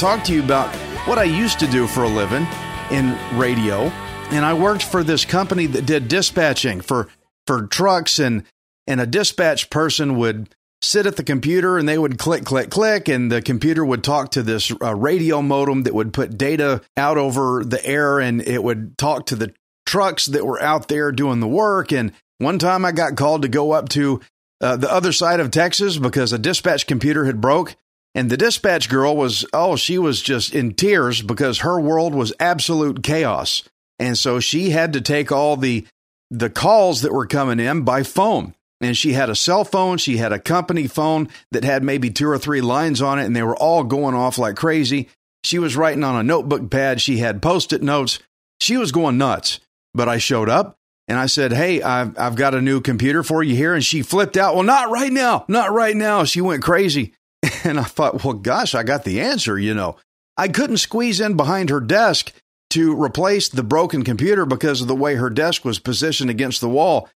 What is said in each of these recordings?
talk to you about what I used to do for a living in radio. And I worked for this company that did dispatching for, for trucks and, and a dispatch person would sit at the computer and they would click, click, click, and the computer would talk to this uh, radio modem that would put data out over the air and it would talk to the trucks that were out there doing the work. And one time I got called to go up to uh, the other side of Texas because a dispatch computer had broke. And the dispatch girl was, oh, she was just in tears because her world was absolute chaos. And so she had to take all the the calls that were coming in by phone. And she had a cell phone, she had a company phone that had maybe two or three lines on it, and they were all going off like crazy. She was writing on a notebook pad, she had post it notes. She was going nuts. But I showed up and I said, Hey, I've, I've got a new computer for you here. And she flipped out. Well, not right now, not right now. She went crazy. And I thought, well, gosh, I got the answer, you know. I couldn't squeeze in behind her desk to replace the broken computer because of the way her desk was positioned against the wall.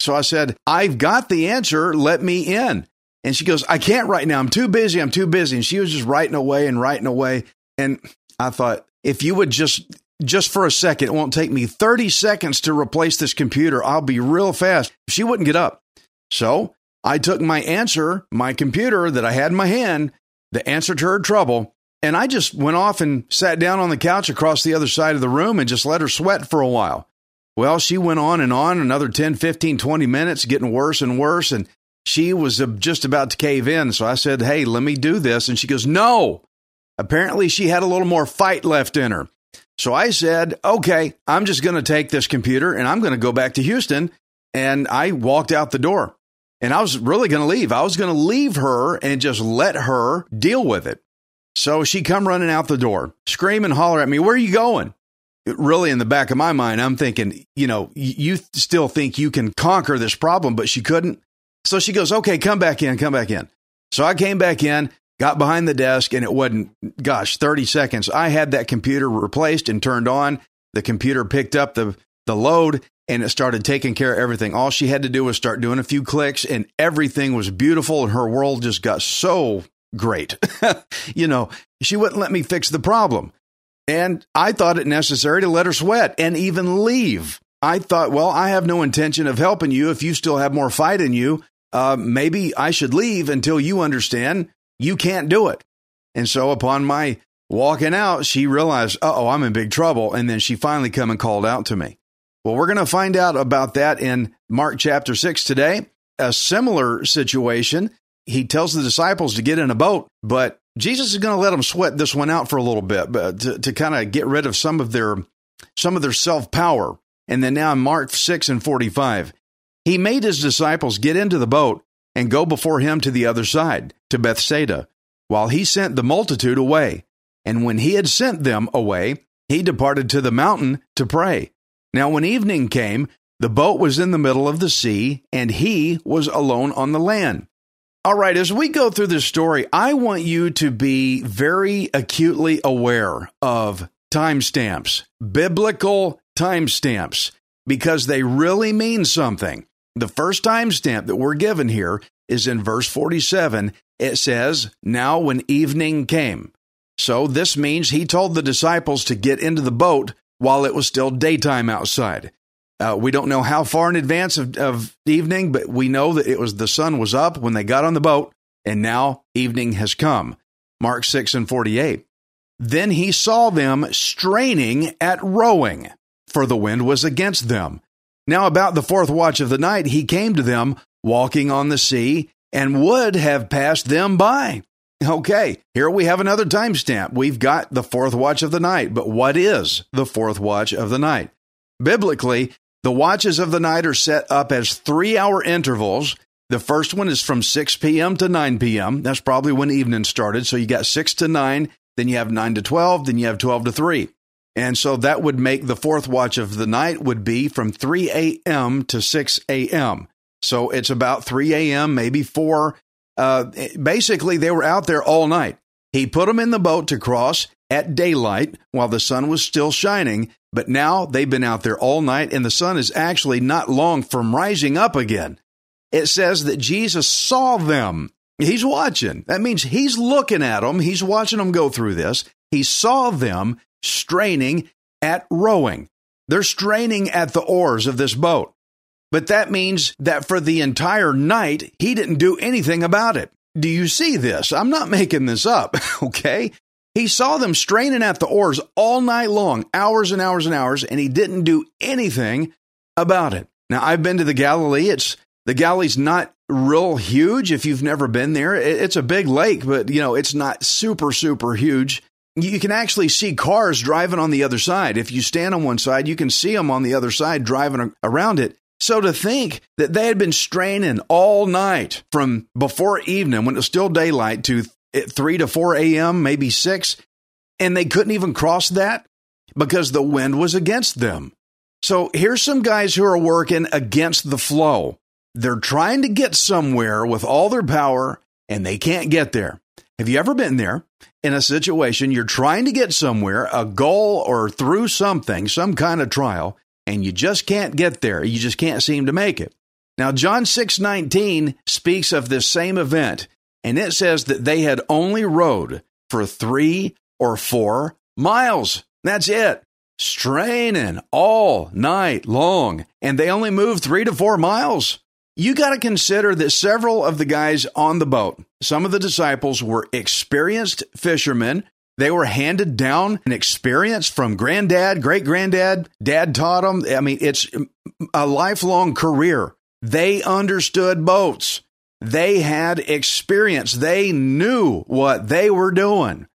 So I said, I've got the answer. Let me in. And she goes, I can't right now. I'm too busy. I'm too busy. And she was just writing away and writing away. And I thought, if you would just, just for a second, it won't take me 30 seconds to replace this computer. I'll be real fast. She wouldn't get up. So I took my answer, my computer that I had in my hand, the answer to her trouble, and I just went off and sat down on the couch across the other side of the room and just let her sweat for a while. Well, she went on and on another 10, 15, 20 minutes, getting worse and worse. And she was just about to cave in. So I said, Hey, let me do this. And she goes, No. Apparently, she had a little more fight left in her. So I said, Okay, I'm just going to take this computer and I'm going to go back to Houston. And I walked out the door. And I was really going to leave. I was going to leave her and just let her deal with it. So she come running out the door, scream and holler at me, "Where are you going?" Really, in the back of my mind, I'm thinking, you know, you still think you can conquer this problem, but she couldn't. So she goes, "Okay, come back in, come back in." So I came back in, got behind the desk, and it wasn't, gosh, 30 seconds. I had that computer replaced and turned on. The computer picked up the the load and it started taking care of everything. All she had to do was start doing a few clicks and everything was beautiful and her world just got so great. you know, she wouldn't let me fix the problem. And I thought it necessary to let her sweat and even leave. I thought, well, I have no intention of helping you if you still have more fight in you. Uh, maybe I should leave until you understand you can't do it. And so upon my walking out, she realized, oh, I'm in big trouble. And then she finally come and called out to me. Well, we're going to find out about that in Mark chapter 6 today. A similar situation. He tells the disciples to get in a boat, but Jesus is going to let them sweat this one out for a little bit, but to, to kind of get rid of some of their some of their self power. And then now in Mark 6 and 45, he made his disciples get into the boat and go before him to the other side, to Bethsaida, while he sent the multitude away. And when he had sent them away, he departed to the mountain to pray. Now, when evening came, the boat was in the middle of the sea, and he was alone on the land. All right, as we go through this story, I want you to be very acutely aware of timestamps, biblical timestamps, because they really mean something. The first timestamp that we're given here is in verse 47. It says, Now when evening came. So this means he told the disciples to get into the boat while it was still daytime outside. Uh, we don't know how far in advance of, of evening, but we know that it was the sun was up when they got on the boat, and now evening has come. Mark 6 and 48. Then he saw them straining at rowing, for the wind was against them. Now, about the fourth watch of the night, he came to them walking on the sea and would have passed them by. Okay, here we have another timestamp. We've got the fourth watch of the night, but what is the fourth watch of the night? Biblically, the watches of the night are set up as three hour intervals. The first one is from 6 p.m. to 9 p.m. That's probably when evening started. So you got 6 to 9, then you have 9 to 12, then you have 12 to 3. And so that would make the fourth watch of the night would be from 3 a.m. to 6 a.m. So it's about 3 a.m., maybe 4. Uh, basically, they were out there all night. He put them in the boat to cross at daylight while the sun was still shining, but now they've been out there all night and the sun is actually not long from rising up again. It says that Jesus saw them. He's watching. That means he's looking at them. He's watching them go through this. He saw them straining at rowing. They're straining at the oars of this boat. But that means that for the entire night, he didn't do anything about it. Do you see this? I'm not making this up, okay? He saw them straining at the oars all night long, hours and hours and hours, and he didn't do anything about it. Now, I've been to the Galilee. It's the Galilee's not real huge if you've never been there. It's a big lake, but you know, it's not super super huge. You can actually see cars driving on the other side. If you stand on one side, you can see them on the other side driving around it. So to think that they had been straining all night from before evening when it was still daylight to 3 to 4 a.m., maybe 6, and they couldn't even cross that because the wind was against them. So here's some guys who are working against the flow. They're trying to get somewhere with all their power and they can't get there. Have you ever been there in a situation you're trying to get somewhere, a goal or through something, some kind of trial, and you just can't get there. You just can't seem to make it. Now, John 6 19 speaks of this same event, and it says that they had only rowed for three or four miles. That's it. Straining all night long, and they only moved three to four miles. You got to consider that several of the guys on the boat, some of the disciples were experienced fishermen they were handed down an experience from granddad, great granddad, dad taught them. I mean, it's a lifelong career. They understood boats. They had experience. They knew what they were doing.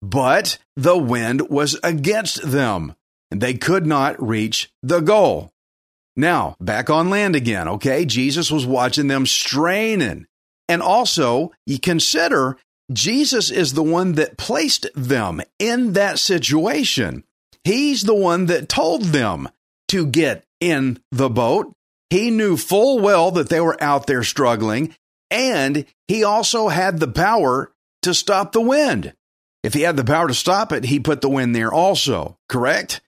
But the wind was against them. and They could not reach the goal. Now, back on land again, okay? Jesus was watching them straining. And also, you consider Jesus is the one that placed them in that situation. He's the one that told them to get in the boat. He knew full well that they were out there struggling, and he also had the power to stop the wind. If he had the power to stop it, he put the wind there also, correct?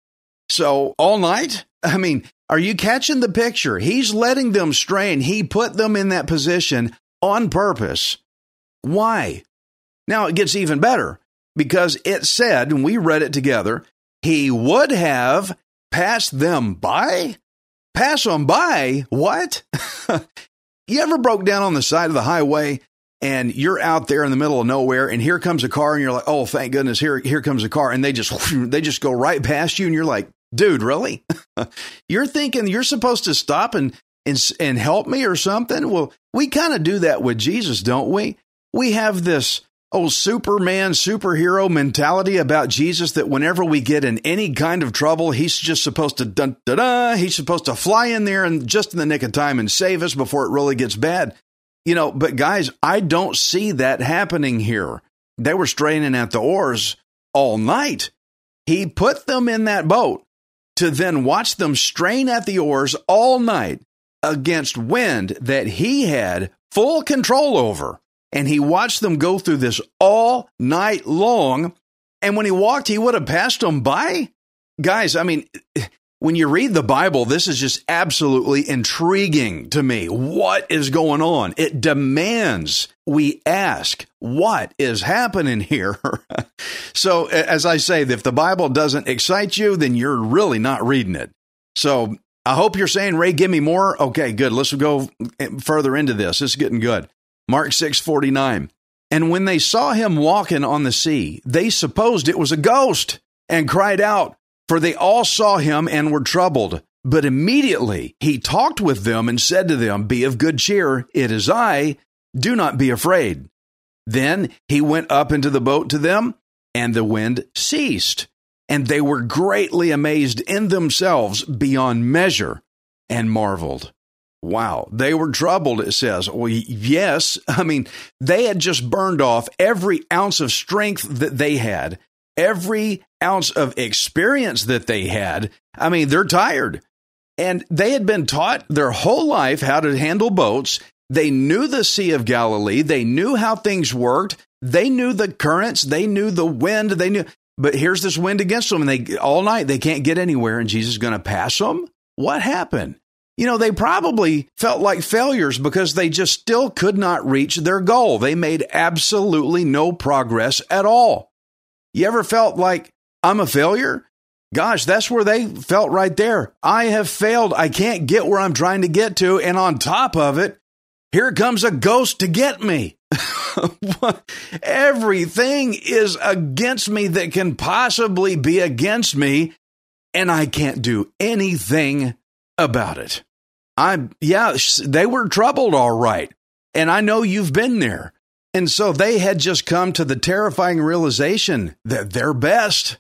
So, all night? I mean, are you catching the picture? He's letting them strain. He put them in that position on purpose. Why? Now it gets even better because it said, and we read it together, he would have passed them by. Pass them by? What? you ever broke down on the side of the highway and you're out there in the middle of nowhere and here comes a car and you're like, "Oh, thank goodness, here here comes a car." And they just they just go right past you and you're like, "Dude, really?" you're thinking you're supposed to stop and and and help me or something? Well, we kind of do that with Jesus, don't we? We have this oh, Superman, superhero mentality about Jesus that whenever we get in any kind of trouble, he's just supposed to dun da da, he's supposed to fly in there and just in the nick of time and save us before it really gets bad. You know, but guys, I don't see that happening here. They were straining at the oars all night. He put them in that boat to then watch them strain at the oars all night against wind that he had full control over and he watched them go through this all night long. And when he walked, he would have passed them by. Guys, I mean, when you read the Bible, this is just absolutely intriguing to me. What is going on? It demands we ask, what is happening here? so, as I say, if the Bible doesn't excite you, then you're really not reading it. So, I hope you're saying, Ray, give me more. Okay, good. Let's go eh, further into this. This is getting good. Mark 6:49. And when they saw him walking on the sea, they supposed it was a ghost and cried out, for they all saw him and were troubled. But immediately he talked with them and said to them, Be of good cheer, it is I, do not be afraid. Then he went up into the boat to them, and the wind ceased. And they were greatly amazed in themselves beyond measure and marveled. Wow, they were troubled, it says. Well, yes, I mean, they had just burned off every ounce of strength that they had, every ounce of experience that they had. I mean, they're tired. And they had been taught their whole life how to handle boats. They knew the Sea of Galilee. They knew how things worked. They knew the currents. They knew the wind. They knew, but here's this wind against them, and they all night they can't get anywhere, and Jesus is going to pass them. What happened? You know, they probably felt like failures because they just still could not reach their goal. They made absolutely no progress at all. You ever felt like I'm a failure? Gosh, that's where they felt right there. I have failed. I can't get where I'm trying to get to. And on top of it, here comes a ghost to get me. Everything is against me that can possibly be against me, and I can't do anything about it. I'm, yeah, they were troubled, all right. And I know you've been there. And so they had just come to the terrifying realization that their best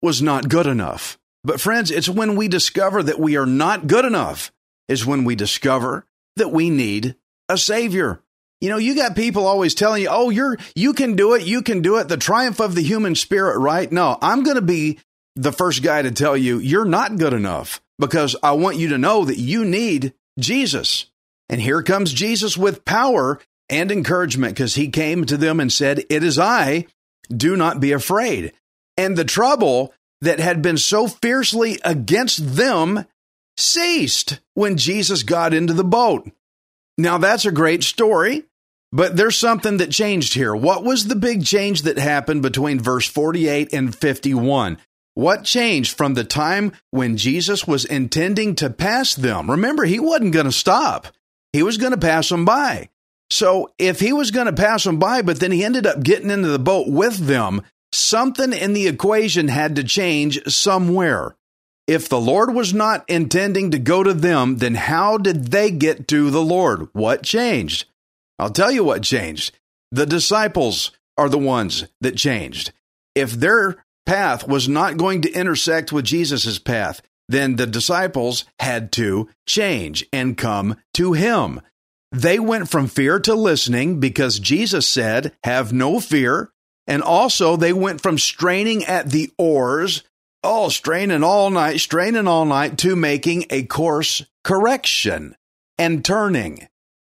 was not good enough. But friends, it's when we discover that we are not good enough, is when we discover that we need a savior. You know, you got people always telling you, "Oh, you're you can do it, you can do it." The triumph of the human spirit, right? No, I'm going to be the first guy to tell you you're not good enough because I want you to know that you need Jesus. And here comes Jesus with power and encouragement because he came to them and said, "It is I, do not be afraid." and the trouble that had been so fiercely against them ceased when Jesus got into the boat. Now, that's a great story, but there's something that changed here. What was the big change that happened between verse 48 and 51? What changed from the time when Jesus was intending to pass them? Remember, he wasn't going to stop, he was going to pass them by. So, if he was going to pass them by, but then he ended up getting into the boat with them, something in the equation had to change somewhere. If the Lord was not intending to go to them, then how did they get to the Lord? What changed? I'll tell you what changed. The disciples are the ones that changed. If their path was not going to intersect with Jesus' path, then the disciples had to change and come to him. They went from fear to listening because Jesus said, Have no fear. And also, they went from straining at the oars, oh, straining all night, straining all night, to making a course correction and turning.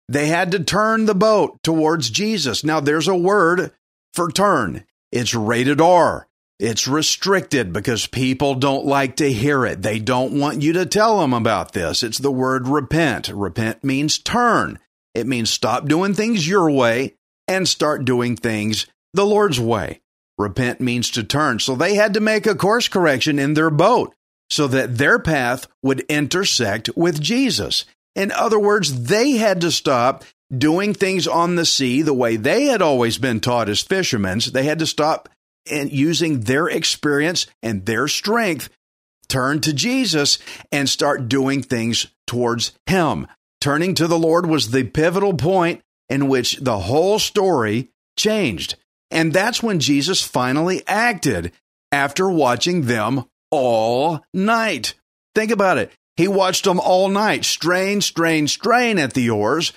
They had to turn the boat towards Jesus. Now, there's a word for turn. It's rated R. It's restricted because people don't like to hear it. They don't want you to tell them about this. It's the word repent. Repent means turn. It means stop doing things your way and start doing things the Lord's way. Repent means to turn. So they had to make a course correction in their boat so that their path would intersect with Jesus. In other words, they had to stop doing things on the sea the way they had always been taught as fishermen. They had to stop and using their experience and their strength, turn to Jesus and start doing things towards Him. Turning to the Lord was the pivotal point in which the whole story changed. And that's when Jesus finally acted after watching them all night. Think about it. He watched them all night, strain, strain, strain at the oars.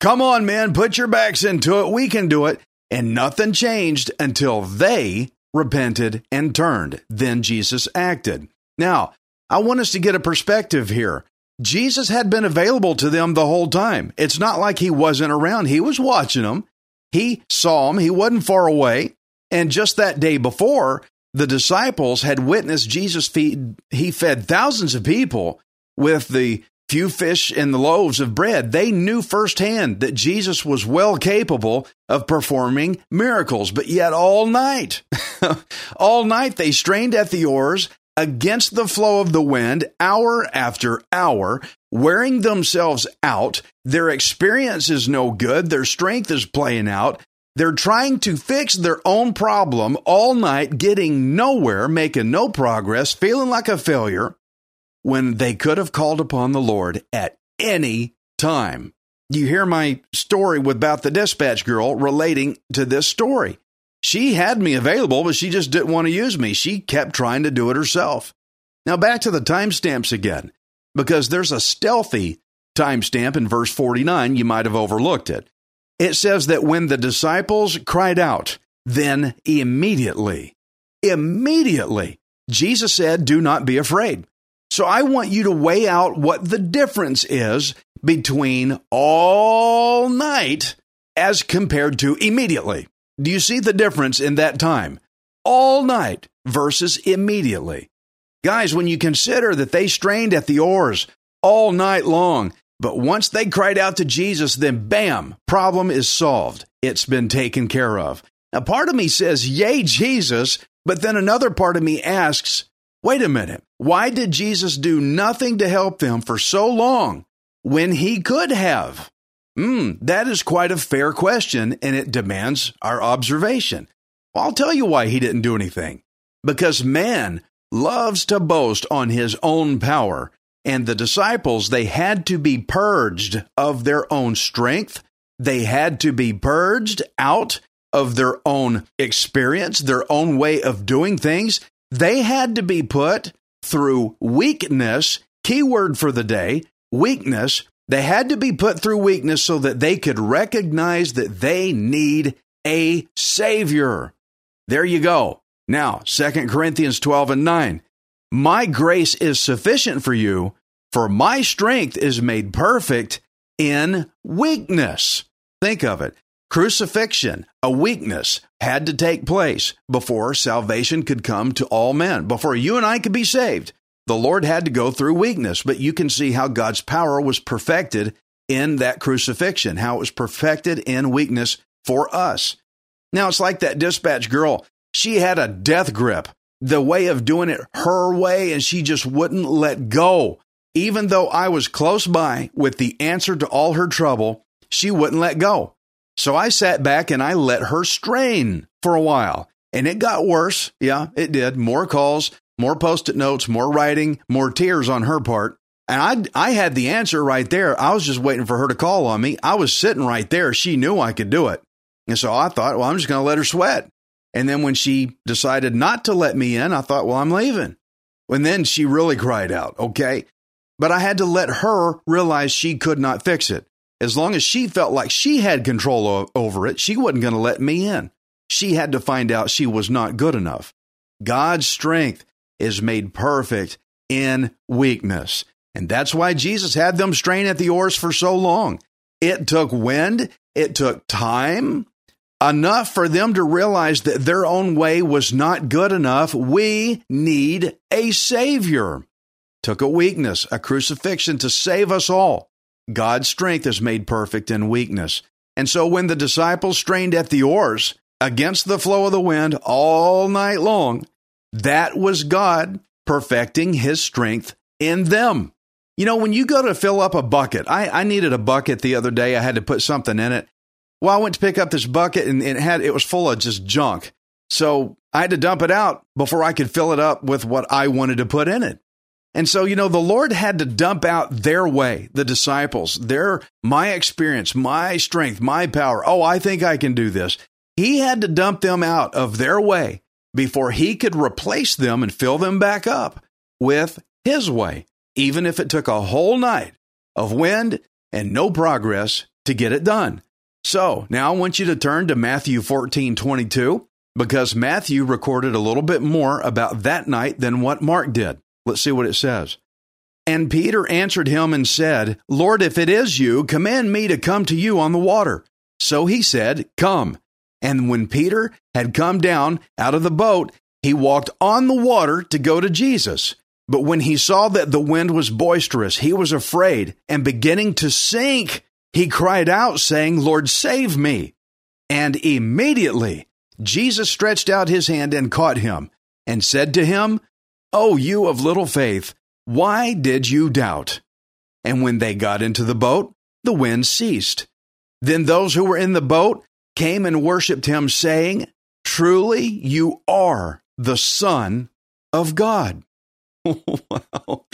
Come on, men, put your backs into it. We can do it. And nothing changed until they repented and turned. Then Jesus acted. Now, I want us to get a perspective here. Jesus had been available to them the whole time. It's not like he wasn't around. He was watching them. He saw them. he wasn't far away. And just that day before, the disciples had witnessed Jesus feed, he fed thousands of people with the few fish and the loaves of bread. They knew firsthand that Jesus was well capable of performing miracles, but yet all night, all night they strained at the oars against the flow of the wind, hour after hour, wearing themselves out. Their experience is no good. Their strength is playing out. They're trying to fix their own problem all night, getting nowhere, making no progress, feeling like a failure. When they could have called upon the Lord at any time. You hear my story about the dispatch girl relating to this story. She had me available, but she just didn't want to use me. She kept trying to do it herself. Now, back to the timestamps again, because there's a stealthy timestamp in verse 49. You might have overlooked it. It says that when the disciples cried out, then immediately, immediately, Jesus said, Do not be afraid. So I want you to weigh out what the difference is between all night as compared to immediately. Do you see the difference in that time? All night versus immediately. Guys, when you consider that they strained at the oars all night long, but once they cried out to Jesus, then bam, problem is solved. It's been taken care of. Now, part of me says, Yay, Jesus. But then another part of me asks, Wait a minute. Why did Jesus do nothing to help them for so long when he could have? Hmm, that is quite a fair question and it demands our observation. I'll tell you why he didn't do anything. Because man loves to boast on his own power and the disciples, they had to be purged of their own strength. They had to be purged out of their own experience, their own way of doing things. They had to be put through weakness, keyword for the day, weakness. They had to be put through weakness so that they could recognize that they need a Savior. There you go. Now, 2 Corinthians 12 and 9. My grace is sufficient for you, for my strength is made perfect in weakness. Think of it. Crucifixion, a weakness, had to take place before salvation could come to all men. Before you and I could be saved, the Lord had to go through weakness. But you can see how God's power was perfected in that crucifixion, how it was perfected in weakness for us. Now, it's like that dispatch girl. She had a death grip the way of doing it her way, and she just wouldn't let go. Even though I was close by with the answer to all her trouble, she wouldn't let go. So I sat back and I let her strain for a while. And it got worse. Yeah, it did. More calls, more post it notes, more writing, more tears on her part. And I, I had the answer right there. I was just waiting for her to call on me. I was sitting right there. She knew I could do it. And so I thought, well, I'm just going to let her sweat. And then when she decided not to let me in, I thought, well, I'm leaving. And then she really cried out, okay? But I had to let her realize she could not fix it. As long as she felt like she had control over it, she wasn't going to let me in. She had to find out she was not good enough. God's strength is made perfect in weakness. And that's why Jesus had them strain at the oars for so long. It took wind, it took time, enough for them to realize that their own way was not good enough. We need a Savior. Took a weakness, a crucifixion to save us all. God's strength is made perfect in weakness. And so when the disciples strained at the oars against the flow of the wind all night long, that was God perfecting his strength in them. You know, when you go to fill up a bucket, I, I needed a bucket the other day. I had to put something in it. Well, I went to pick up this bucket and it had it was full of just junk. So I had to dump it out before I could fill it up with what I wanted to put in it. And so, you know, the Lord had to dump out their way, the disciples, their my experience, my strength, my power. Oh, I think I can do this. He had to dump them out of their way before he could replace them and fill them back up with his way, even if it took a whole night of wind and no progress to get it done. So now I want you to turn to Matthew 14 22 because Matthew recorded a little bit more about that night than what Mark did. Let's see what it says. And Peter answered him and said, Lord, if it is you, command me to come to you on the water. So he said, Come. And when Peter had come down out of the boat, he walked on the water to go to Jesus. But when he saw that the wind was boisterous, he was afraid, and beginning to sink, he cried out, saying, Lord, save me. And immediately Jesus stretched out his hand and caught him, and said to him, O you of little faith, why did you doubt? And when they got into the boat, the wind ceased. Then those who were in the boat came and worshipped him, saying, Truly you are the Son of God. wow.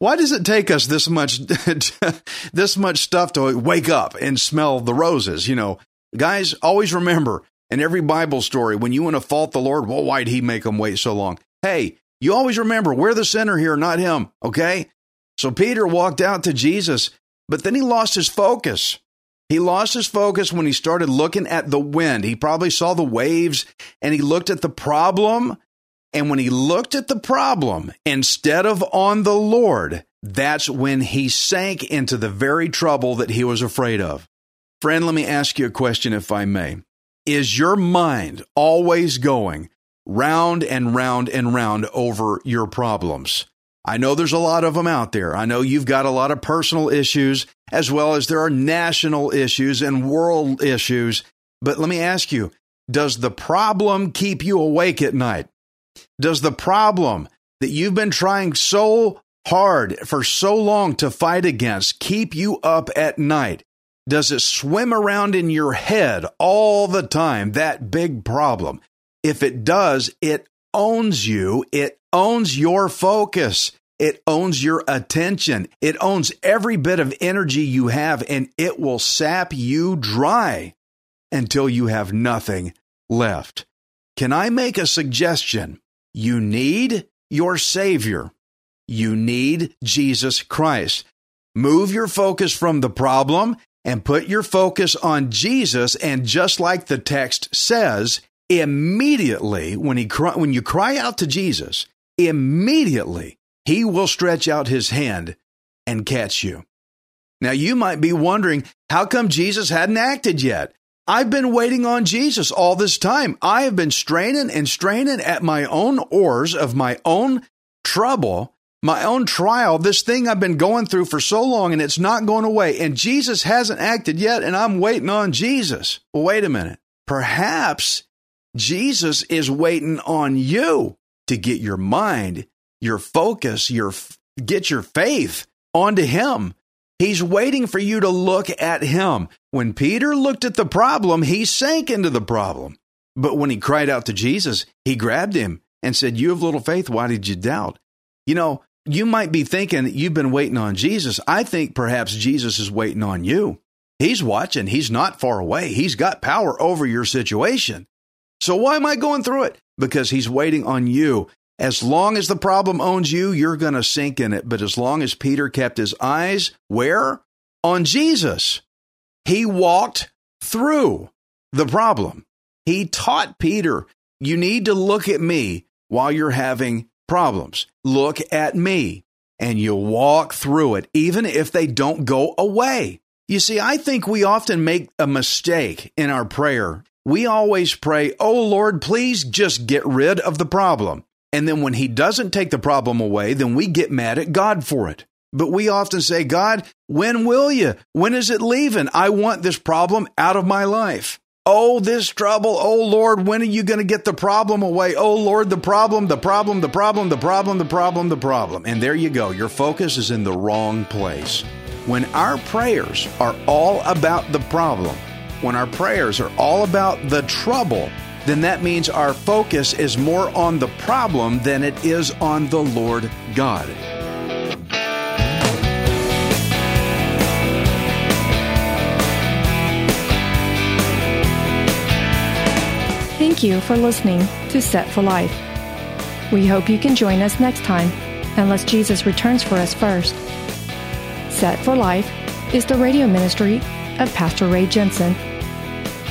why does it take us this much this much stuff to wake up and smell the roses? You know, guys, always remember in every Bible story when you want to fault the Lord, well, why'd He make them wait so long? Hey, you always remember we're the sinner here, not Him. Okay, so Peter walked out to Jesus, but then he lost his focus. He lost his focus when he started looking at the wind. He probably saw the waves and he looked at the problem and when he looked at the problem instead of on the Lord, that's when he sank into the very trouble that he was afraid of. Friend, let me ask you a question, if I may. Is your mind always going round and round and round over your problems? I know there's a lot of them out there. I know you've got a lot of personal issues as well as there are national issues and world issues. But let me ask you, does the problem keep you awake at night? Does the problem that you've been trying so hard for so long to fight against keep you up at night? Does it swim around in your head all the time, that big problem? If it does, it owns you. It owns your focus. It owns your attention. It owns every bit of energy you have, and it will sap you dry until you have nothing left. Can I make a suggestion? You need your Savior. You need Jesus Christ. Move your focus from the problem and put your focus on Jesus. And just like the text says, immediately when, he cry, when you cry out to Jesus, immediately he will stretch out his hand and catch you. Now, you might be wondering, how come Jesus hadn't acted yet? I've been waiting on Jesus all this time. I have been straining and straining at my own oars of my own trouble, my own trial, this thing I've been going through for so long and it's not going away. And Jesus hasn't acted yet, and I'm waiting on Jesus. Well, wait a minute. Perhaps Jesus is waiting on you to get your mind, your focus, your get your faith onto him He's waiting for you to look at him. When Peter looked at the problem, he sank into the problem. But when he cried out to Jesus, he grabbed him and said, You have little faith. Why did you doubt? You know, you might be thinking you've been waiting on Jesus. I think perhaps Jesus is waiting on you. He's watching. He's not far away. He's got power over your situation. So why am I going through it? Because he's waiting on you. As long as the problem owns you, you're going to sink in it. But as long as Peter kept his eyes where? On Jesus. He walked through the problem. He taught Peter, you need to look at me while you're having problems. Look at me and you'll walk through it, even if they don't go away. You see, I think we often make a mistake in our prayer. We always pray, Oh Lord, please just get rid of the problem. And then when he doesn't take the problem away, then we get mad at God for it. But we often say, God, when will you? When is it leaving? I want this problem out of my life. Oh, this trouble. Oh, Lord, when are you going to get the problem away? Oh, Lord, the problem, the problem, the problem, the problem, the problem, the problem. And there you go. Your focus is in the wrong place. When our prayers are all about the problem, when our prayers are all about the trouble, then that means our focus is more on the problem than it is on the Lord God. Thank you for listening to Set for Life. We hope you can join us next time, unless Jesus returns for us first. Set for Life is the radio ministry of Pastor Ray Jensen.